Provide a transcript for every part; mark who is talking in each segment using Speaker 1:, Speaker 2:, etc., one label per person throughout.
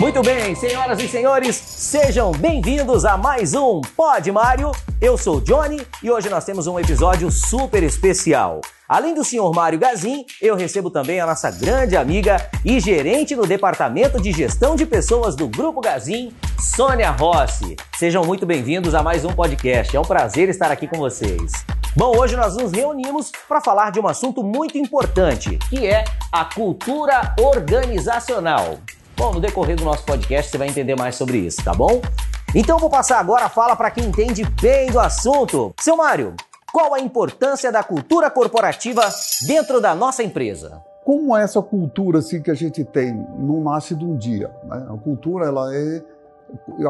Speaker 1: Muito bem, senhoras e senhores, sejam bem-vindos a mais um Pod Mário. Eu sou o Johnny e hoje nós temos um episódio super especial. Além do senhor Mário Gazin, eu recebo também a nossa grande amiga e gerente no Departamento de Gestão de Pessoas do Grupo Gazin, Sônia Rossi. Sejam muito bem-vindos a mais um podcast. É um prazer estar aqui com vocês. Bom, hoje nós nos reunimos para falar de um assunto muito importante, que é a cultura organizacional. Bom, no decorrer do nosso podcast você vai entender mais sobre isso, tá bom? Então vou passar agora a fala para quem entende bem do assunto. Seu Mário, qual a importância da cultura corporativa dentro da nossa empresa?
Speaker 2: Como essa cultura assim, que a gente tem não nasce de um dia. Né? A cultura, ela é.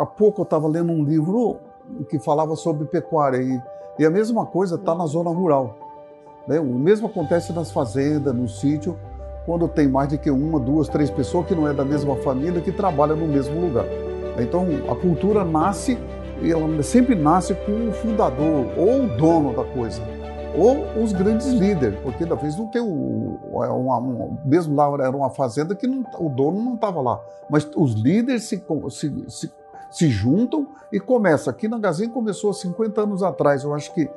Speaker 2: Há pouco eu estava lendo um livro que falava sobre pecuária e, e a mesma coisa está na zona rural. Né? O mesmo acontece nas fazendas, no sítio quando tem mais de que uma, duas, três pessoas que não é da mesma família que trabalham no mesmo lugar. Então a cultura nasce, ela sempre nasce com o fundador ou o dono da coisa ou os grandes líderes, porque da vez não tem o, é uma, mesmo lá era uma fazenda que não, o dono não estava lá, mas os líderes se, se, se, se juntam e começa. Aqui na Gazin começou há 50 anos atrás, eu acho que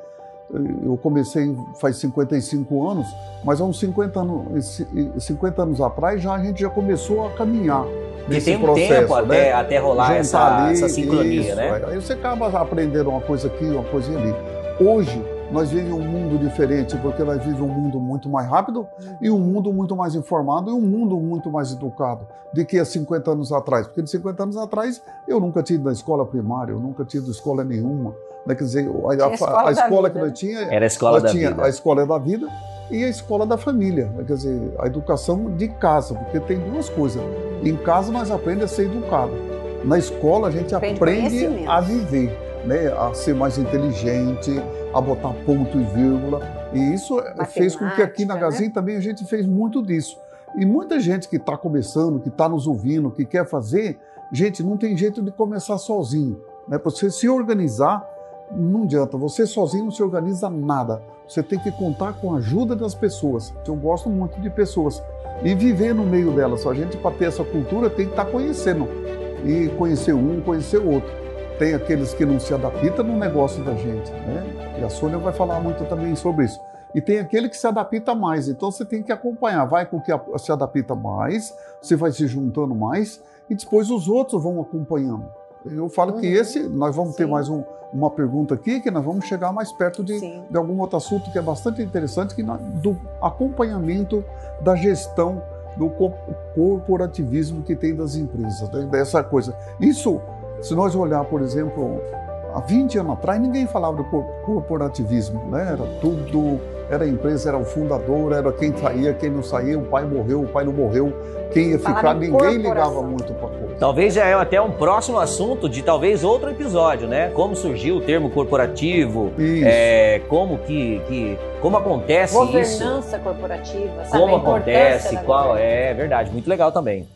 Speaker 2: eu comecei faz 55 anos, mas há uns 50 anos, 50 anos atrás já a gente já começou a caminhar.
Speaker 1: Nesse tem um processo, tempo
Speaker 2: né?
Speaker 1: até, até rolar essa, ali, essa sincronia,
Speaker 2: isso,
Speaker 1: né?
Speaker 2: Aí você acaba aprendendo uma coisa aqui, uma coisinha ali. Hoje, nós vivemos um mundo diferente, porque nós vivemos um mundo muito mais rápido e um mundo muito mais informado e um mundo muito mais educado do que há 50 anos atrás. Porque de 50 anos atrás eu nunca tive na escola primária, eu nunca tive escola nenhuma. Né? Quer dizer, a, a, a escola, a escola que nós tinha
Speaker 1: era a escola da
Speaker 2: tinha
Speaker 1: vida.
Speaker 2: A escola da vida e a escola da família, né? quer dizer, a educação de casa, porque tem duas coisas. Em casa nós aprendemos a ser educado. Na escola a gente aprende, aprende a viver, né? a ser mais inteligente, a botar ponto e vírgula. E isso Matemática, fez com que aqui na Gazin né? também a gente fez muito disso. E muita gente que está começando, que está nos ouvindo, que quer fazer, gente, não tem jeito de começar sozinho. Né? Você se organizar, não adianta. Você sozinho não se organiza nada. Você tem que contar com a ajuda das pessoas. Eu gosto muito de pessoas. E viver no meio delas. A gente, para ter essa cultura, tem que estar tá conhecendo. E conhecer um, conhecer o outro tem aqueles que não se adaptam no negócio da gente, né? E a Sônia vai falar muito também sobre isso. E tem aquele que se adapta mais, então você tem que acompanhar, vai com o que se adapta mais, você vai se juntando mais e depois os outros vão acompanhando. Eu falo uhum. que esse, nós vamos Sim. ter mais um, uma pergunta aqui, que nós vamos chegar mais perto de, de algum outro assunto que é bastante interessante, que do acompanhamento da gestão do corporativismo que tem das empresas, né? dessa coisa. Isso se nós olhar, por exemplo, há 20 anos atrás, ninguém falava do corporativismo, né? Era tudo, era a empresa, era o fundador, era quem saía, quem não saía, o pai morreu, o pai não morreu, quem ia ficar, ninguém ligava muito para coisa.
Speaker 1: Talvez já é até um próximo assunto de talvez outro episódio, né? Como surgiu o termo corporativo, é, como que, que como acontece
Speaker 3: Governança
Speaker 1: isso?
Speaker 3: Governança corporativa, sabe?
Speaker 1: Como acontece, qual é, é verdade, muito legal também.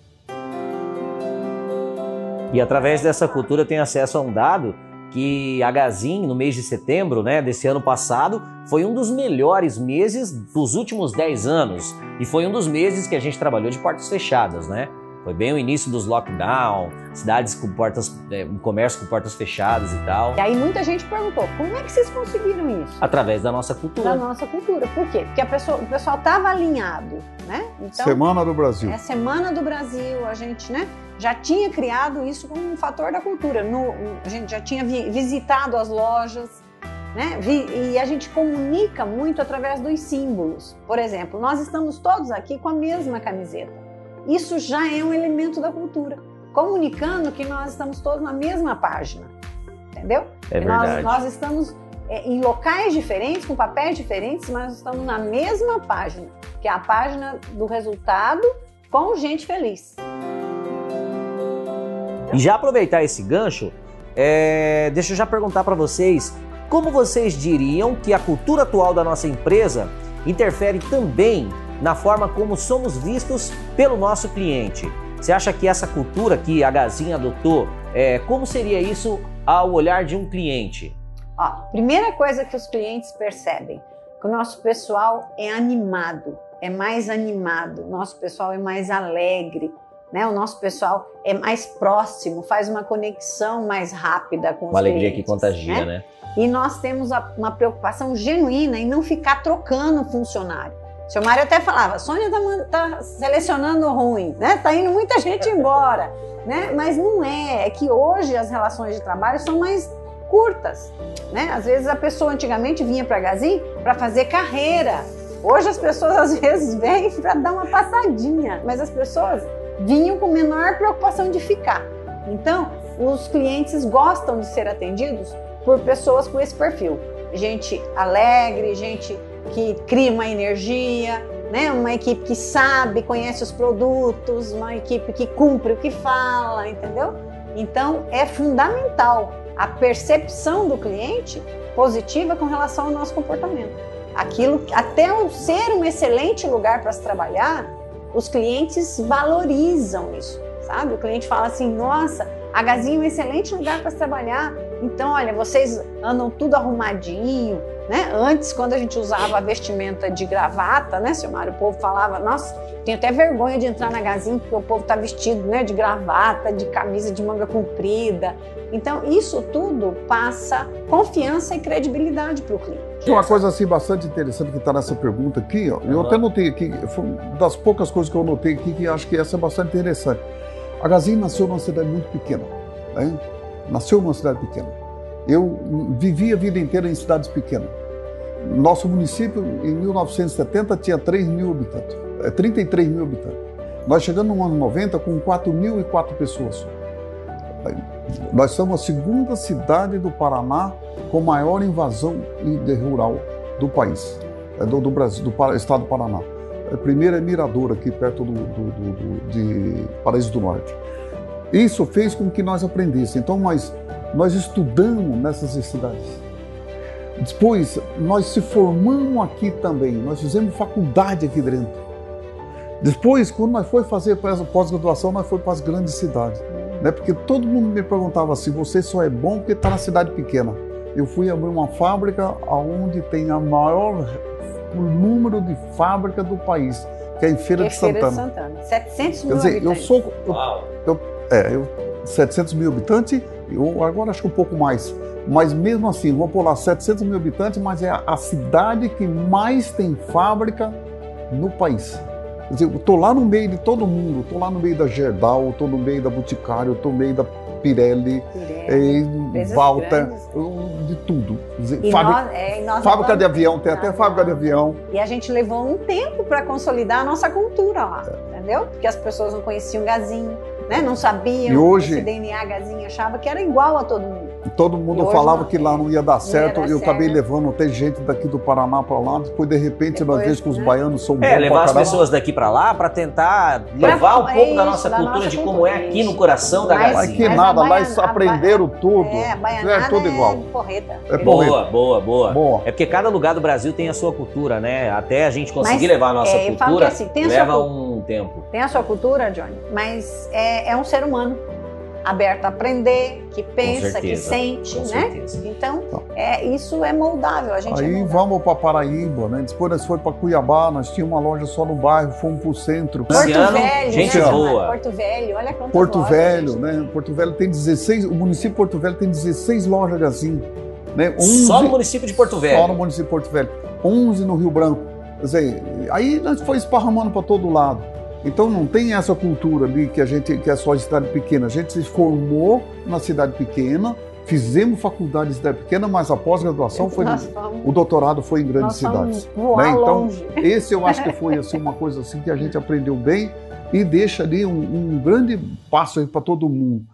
Speaker 1: E através dessa cultura tem acesso a um dado que a Gazin, no mês de setembro né, desse ano passado, foi um dos melhores meses dos últimos 10 anos. E foi um dos meses que a gente trabalhou de portas fechadas, né? Foi bem o início dos lockdown, cidades com portas, é, comércio com portas fechadas e tal.
Speaker 3: E aí muita gente perguntou, como é que vocês conseguiram isso?
Speaker 1: Através da nossa cultura.
Speaker 3: Da nossa cultura. Por quê? Porque a pessoa, o pessoal estava alinhado, né?
Speaker 2: Então, Semana do Brasil.
Speaker 3: É Semana do Brasil, a gente, né? Já tinha criado isso como um fator da cultura. No, a gente já tinha visitado as lojas, né? E a gente comunica muito através dos símbolos. Por exemplo, nós estamos todos aqui com a mesma camiseta. Isso já é um elemento da cultura, comunicando que nós estamos todos na mesma página, entendeu?
Speaker 1: É verdade.
Speaker 3: Nós, nós estamos é, em locais diferentes, com papéis diferentes, mas estamos na mesma página, que é a página do resultado com gente feliz.
Speaker 1: E já aproveitar esse gancho, é, deixa eu já perguntar para vocês, como vocês diriam que a cultura atual da nossa empresa interfere também na forma como somos vistos pelo nosso cliente. Você acha que essa cultura que a Gazinha adotou, é, como seria isso ao olhar de um cliente?
Speaker 3: Ó, primeira coisa que os clientes percebem, que o nosso pessoal é animado, é mais animado, nosso pessoal é mais alegre, né? O nosso pessoal é mais próximo, faz uma conexão mais rápida com
Speaker 1: uma
Speaker 3: os
Speaker 1: Uma alegria que contagia, né? né?
Speaker 3: E nós temos uma preocupação genuína em não ficar trocando funcionário. O seu Mário até falava, Sônia tá, tá, selecionando ruim, né? Tá indo muita gente embora, né? Mas não é, é que hoje as relações de trabalho são mais curtas, né? Às vezes a pessoa antigamente vinha para Gazin para fazer carreira. Hoje as pessoas às vezes vêm para dar uma passadinha, mas as pessoas vinham com menor preocupação de ficar. Então, os clientes gostam de ser atendidos por pessoas com esse perfil. Gente alegre, gente que cria uma energia, né? uma equipe que sabe, conhece os produtos, uma equipe que cumpre o que fala, entendeu? Então, é fundamental a percepção do cliente positiva com relação ao nosso comportamento. Aquilo, até ser um excelente lugar para se trabalhar, os clientes valorizam isso, sabe? O cliente fala assim: nossa, a Gazinha é um excelente lugar para trabalhar. Então, olha, vocês andam tudo arrumadinho, né? Antes, quando a gente usava a vestimenta de gravata, né, Mário, o povo falava, nossa, tenho até vergonha de entrar na Gazinha porque o povo está vestido né, de gravata, de camisa de manga comprida. Então, isso tudo passa confiança e credibilidade para o cliente.
Speaker 2: Tem uma coisa assim bastante interessante que está nessa pergunta aqui, ó. eu até notei aqui, foi das poucas coisas que eu notei aqui que acho que essa é bastante interessante. A Gazinha nasceu numa cidade muito pequena, né? nasceu numa cidade pequena. Eu vivi a vida inteira em cidades pequenas. Nosso município, em 1970, tinha 3 mil habitantes, é, 33 mil habitantes. Nós chegamos no ano 90 com 4.004 pessoas. Nós somos a segunda cidade do Paraná com maior invasão rural do país, é, do, do Brasil, do estado do Paraná. A primeira é Mirador, aqui perto do, do, de Paraíso do Norte. Isso fez com que nós aprendêssemos. Então, nós, nós estudamos nessas cidades. Depois, nós se formamos aqui também. Nós fizemos faculdade aqui dentro. Depois, quando nós foi fazer pós-graduação, nós foi para as grandes cidades. Né? Porque todo mundo me perguntava assim, você só é bom porque está na cidade pequena. Eu fui abrir uma fábrica onde tem a maior número de fábrica do país, que é em Feira,
Speaker 3: é
Speaker 2: de, Feira
Speaker 3: Santana. de Santana. 700 mil Quer dizer,
Speaker 2: habitantes. eu sou... Eu, eu, é, eu, 700 mil habitantes, eu agora acho que um pouco mais. Mas mesmo assim, vou pular 700 mil habitantes, mas é a cidade que mais tem fábrica no país. Quer dizer, eu estou lá no meio de todo mundo, estou lá no meio da Gerdau, estou no meio da Boticário, estou no meio da Pirelli, Pirelli é, Walter, de tudo.
Speaker 3: E fábrica, nós, é, nós
Speaker 2: fábrica de avião, tem até fábrica de avião.
Speaker 3: E a gente levou um tempo para consolidar a nossa cultura lá, é. entendeu? Porque as pessoas não conheciam Gazinho, né? não sabiam
Speaker 2: e hoje,
Speaker 3: esse DNA Gazinho, achava que era igual a todo mundo.
Speaker 2: Todo mundo falava que lá não ia dar certo. Ia dar eu certo. acabei levando até gente daqui do Paraná para lá. Depois, de repente, depois, nós vemos que os né? baianos são
Speaker 1: É, levar as pessoas daqui para lá para tentar levar um pouco isso, da nossa cultura, nossa de como é aqui no coração da Gazinha.
Speaker 2: Mas que nada, lá eles aprenderam tudo. É, é tudo igual. É
Speaker 3: porreta.
Speaker 1: É porreta. Boa, boa, boa, boa. É porque cada lugar do Brasil tem a sua cultura, né? Até a gente conseguir mas, levar a nossa é, cultura, assim, leva um tempo.
Speaker 3: Tem a sua cultura, Johnny, mas é, é um ser humano aberto a aprender, que pensa, que sente, né? Então, então, é, isso é moldável. A gente
Speaker 2: é aí
Speaker 3: é
Speaker 2: vamos para Paraíba, né? Depois nós fomos para Cuiabá, nós tínhamos uma loja só no bairro, fomos para o centro.
Speaker 3: Porto Velho,
Speaker 1: gente
Speaker 3: né?
Speaker 1: boa.
Speaker 3: Porto Velho, olha quantas
Speaker 2: Porto
Speaker 3: lojas,
Speaker 2: Velho, né? Porto Velho tem 16, o município de Porto Velho tem 16 lojas assim. Né?
Speaker 1: 11, só no município de Porto Velho?
Speaker 2: Só no município de Porto Velho. 11 no Rio Branco. Quer dizer, aí nós foi esparramando para todo lado. Então não tem essa cultura ali que a gente que é só de cidade pequena. A gente se formou na cidade pequena, fizemos faculdade em cidade pequena, mas a pós-graduação foi o doutorado foi em grandes cidades. Né? Então
Speaker 3: longe.
Speaker 2: esse eu acho que foi assim uma coisa assim que a gente aprendeu bem e deixa ali um, um grande passo para todo mundo.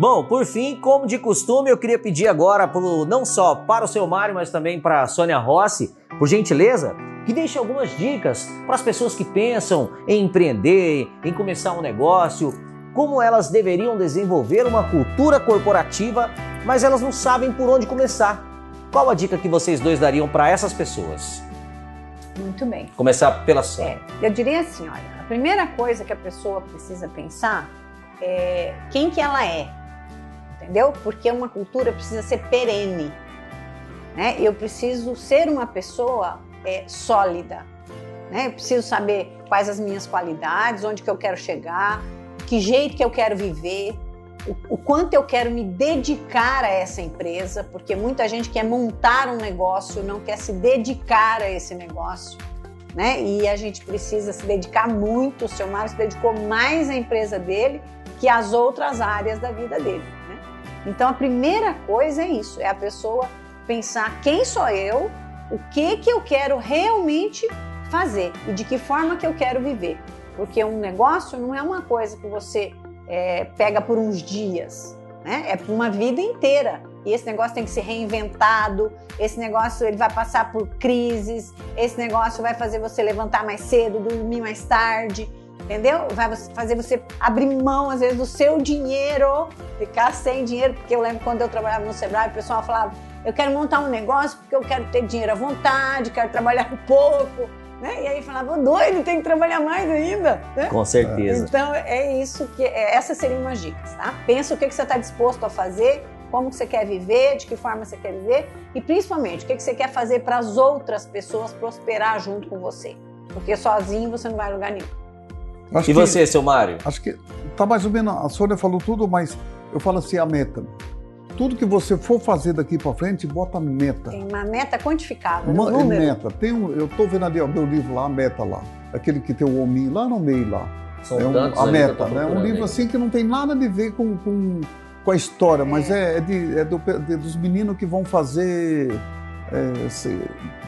Speaker 1: Bom, por fim, como de costume, eu queria pedir agora pro, não só para o seu Mário, mas também para a Sônia Rossi, por gentileza, que deixe algumas dicas para as pessoas que pensam em empreender, em começar um negócio, como elas deveriam desenvolver uma cultura corporativa, mas elas não sabem por onde começar. Qual a dica que vocês dois dariam para essas pessoas?
Speaker 3: Muito bem.
Speaker 1: Começar pela Sônia.
Speaker 3: É, eu diria assim, olha, a primeira coisa que a pessoa precisa pensar é quem que ela é entendeu? Porque uma cultura precisa ser perene. Né? Eu preciso ser uma pessoa é, sólida. né? Eu preciso saber quais as minhas qualidades, onde que eu quero chegar, que jeito que eu quero viver, o, o, quanto eu quero me dedicar a essa empresa, porque muita gente quer montar um negócio, não quer se dedicar a esse negócio, né? E a gente precisa se dedicar muito. O seu Mário se dedicou mais à empresa dele que às outras áreas da vida dele. Então a primeira coisa é isso: é a pessoa pensar quem sou eu, o que que eu quero realmente fazer e de que forma que eu quero viver. Porque um negócio não é uma coisa que você é, pega por uns dias, né? É por uma vida inteira. E esse negócio tem que ser reinventado. Esse negócio ele vai passar por crises. Esse negócio vai fazer você levantar mais cedo, dormir mais tarde, entendeu? Vai fazer você abrir mão às vezes do seu dinheiro, ficar sem dinheiro. Porque eu lembro quando eu trabalhava no Sebrae, o pessoal falava: eu quero montar um negócio porque eu quero ter dinheiro à vontade, quero trabalhar pouco. Né? E aí falava, doido, tem que trabalhar mais ainda. Né?
Speaker 1: Com certeza.
Speaker 3: Então é isso que é, essas seriam umas dicas, tá? Pensa o que, que você está disposto a fazer, como que você quer viver, de que forma você quer viver e principalmente o que, que você quer fazer para as outras pessoas prosperar junto com você. Porque sozinho você não vai a lugar nenhum.
Speaker 1: Acho e que, você, seu Mário?
Speaker 2: Acho que tá mais ou menos. A Sônia falou tudo, mas eu falo assim: a meta tudo que você for fazer daqui para frente, bota meta.
Speaker 3: Tem uma meta quantificável, uma, um
Speaker 2: meta. Tem um, eu estou vendo ali o meu livro lá, a meta lá. Aquele que tem o hominho lá no meio lá. São é um, a meta, né? Um livro assim que não tem nada a ver com, com, com a história, é. mas é, é, de, é do, de, dos meninos que vão fazer é, se,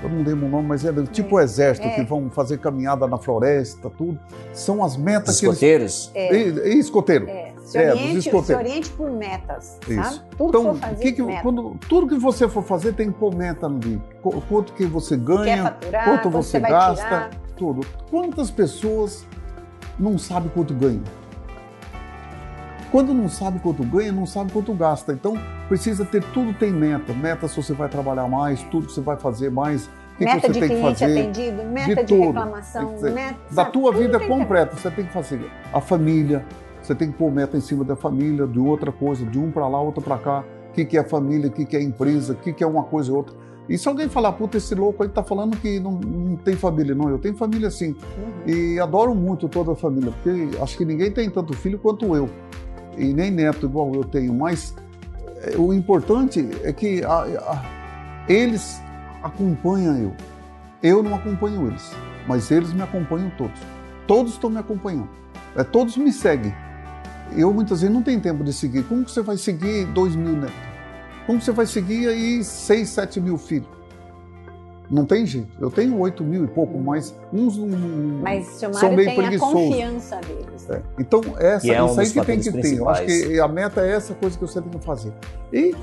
Speaker 2: eu não lembro o nome, mas é tipo o é. exército é. que vão fazer caminhada na floresta, tudo. São as metas
Speaker 1: escoteiros.
Speaker 2: que eles... É. E, e escoteiro.
Speaker 3: É. Se, oriente, é, se oriente por metas, Isso. sabe? Tudo
Speaker 2: então, que, fazer, que, que quando, tudo que você for fazer tem que pôr meta ali. Quanto que você ganha,
Speaker 3: faturar,
Speaker 2: quanto você, você gasta, tirar. tudo. Quantas pessoas não sabem quanto ganham? Quando não sabe quanto ganha, não sabe quanto gasta. Então, precisa ter tudo tem meta. Meta se você vai trabalhar mais, tudo que você vai fazer mais.
Speaker 3: Que meta que você de tem cliente que fazer, atendido, meta de, de reclamação, meta,
Speaker 2: da tua vida completa. Você tem que fazer a família, você tem que pôr meta em cima da família, de outra coisa, de um para lá, outro para cá. O que, que é família, o que, que é empresa, o que, que é uma coisa e outra. E se alguém falar, puta, esse louco aí tá falando que não, não tem família. Não, eu tenho família sim. Uhum. E adoro muito toda a família, porque acho que ninguém tem tanto filho quanto eu e nem neto igual eu tenho, mas eh, o importante é que a, a, eles acompanham eu. Eu não acompanho eles, mas eles me acompanham todos. Todos estão me acompanhando. É, todos me seguem. Eu muitas vezes não tenho tempo de seguir. Como que você vai seguir dois mil netos? Como você vai seguir aí seis, sete mil filhos? Não tem jeito. Eu tenho 8 mil e pouco, mas uns um,
Speaker 3: mas são meio tem preguiçosos. a confiança deles.
Speaker 2: É. Então, essa, é um isso aí que tem que ter. Eu acho que a meta é essa coisa que você tem que fazer. E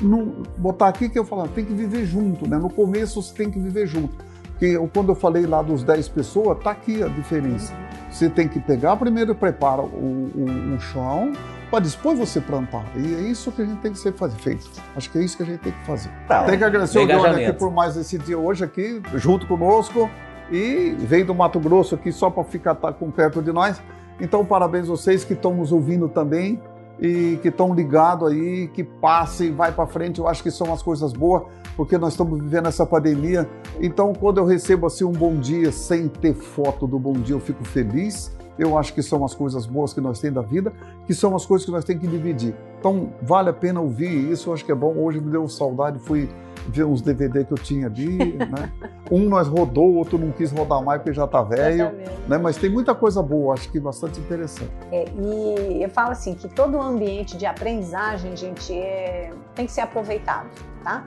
Speaker 2: no, botar aqui que eu falo, tem que viver junto, né? No começo você tem que viver junto. Porque quando eu falei lá dos 10 pessoas, tá aqui a diferença. Uhum. Você tem que pegar primeiro, prepara o, o, o chão, depois você plantar. E é isso que a gente tem que ser fazer, feito. Acho que é isso que a gente tem que fazer. Tá, tem que agradecer o Dona aqui por mais esse dia hoje aqui, junto conosco. E veio do Mato Grosso aqui só para ficar tá, com perto de nós. Então, parabéns a vocês que estão nos ouvindo também e que estão ligados aí, que passe e vai para frente. Eu acho que são as coisas boas, porque nós estamos vivendo essa pandemia. Então, quando eu recebo assim um bom dia sem ter foto do bom dia, eu fico feliz eu acho que são as coisas boas que nós temos da vida, que são as coisas que nós temos que dividir. Então, vale a pena ouvir isso, eu acho que é bom. Hoje me deu saudade, fui ver uns DVD que eu tinha ali, né? Um nós rodou, o outro não quis rodar mais porque já está velho, né? Mas tem muita coisa boa, acho que bastante interessante.
Speaker 3: É, e eu falo assim, que todo o ambiente de aprendizagem, gente, é, tem que ser aproveitado, tá?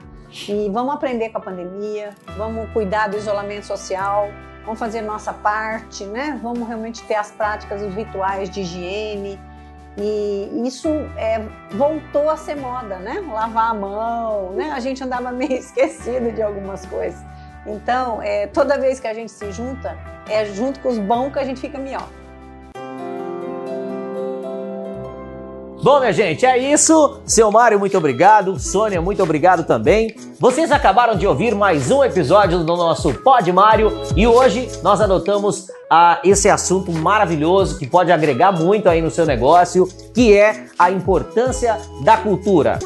Speaker 3: E vamos aprender com a pandemia, vamos cuidar do isolamento social, vamos fazer nossa parte, né? Vamos realmente ter as práticas, os rituais de higiene. E isso é, voltou a ser moda, né? Lavar a mão, né? A gente andava meio esquecido de algumas coisas. Então, é, toda vez que a gente se junta, é junto com os bons que a gente fica melhor.
Speaker 1: Bom, minha gente, é isso. Seu Mário, muito obrigado. Sônia, muito obrigado também. Vocês acabaram de ouvir mais um episódio do nosso Pod Mário e hoje nós adotamos a esse assunto maravilhoso que pode agregar muito aí no seu negócio, que é a importância da cultura.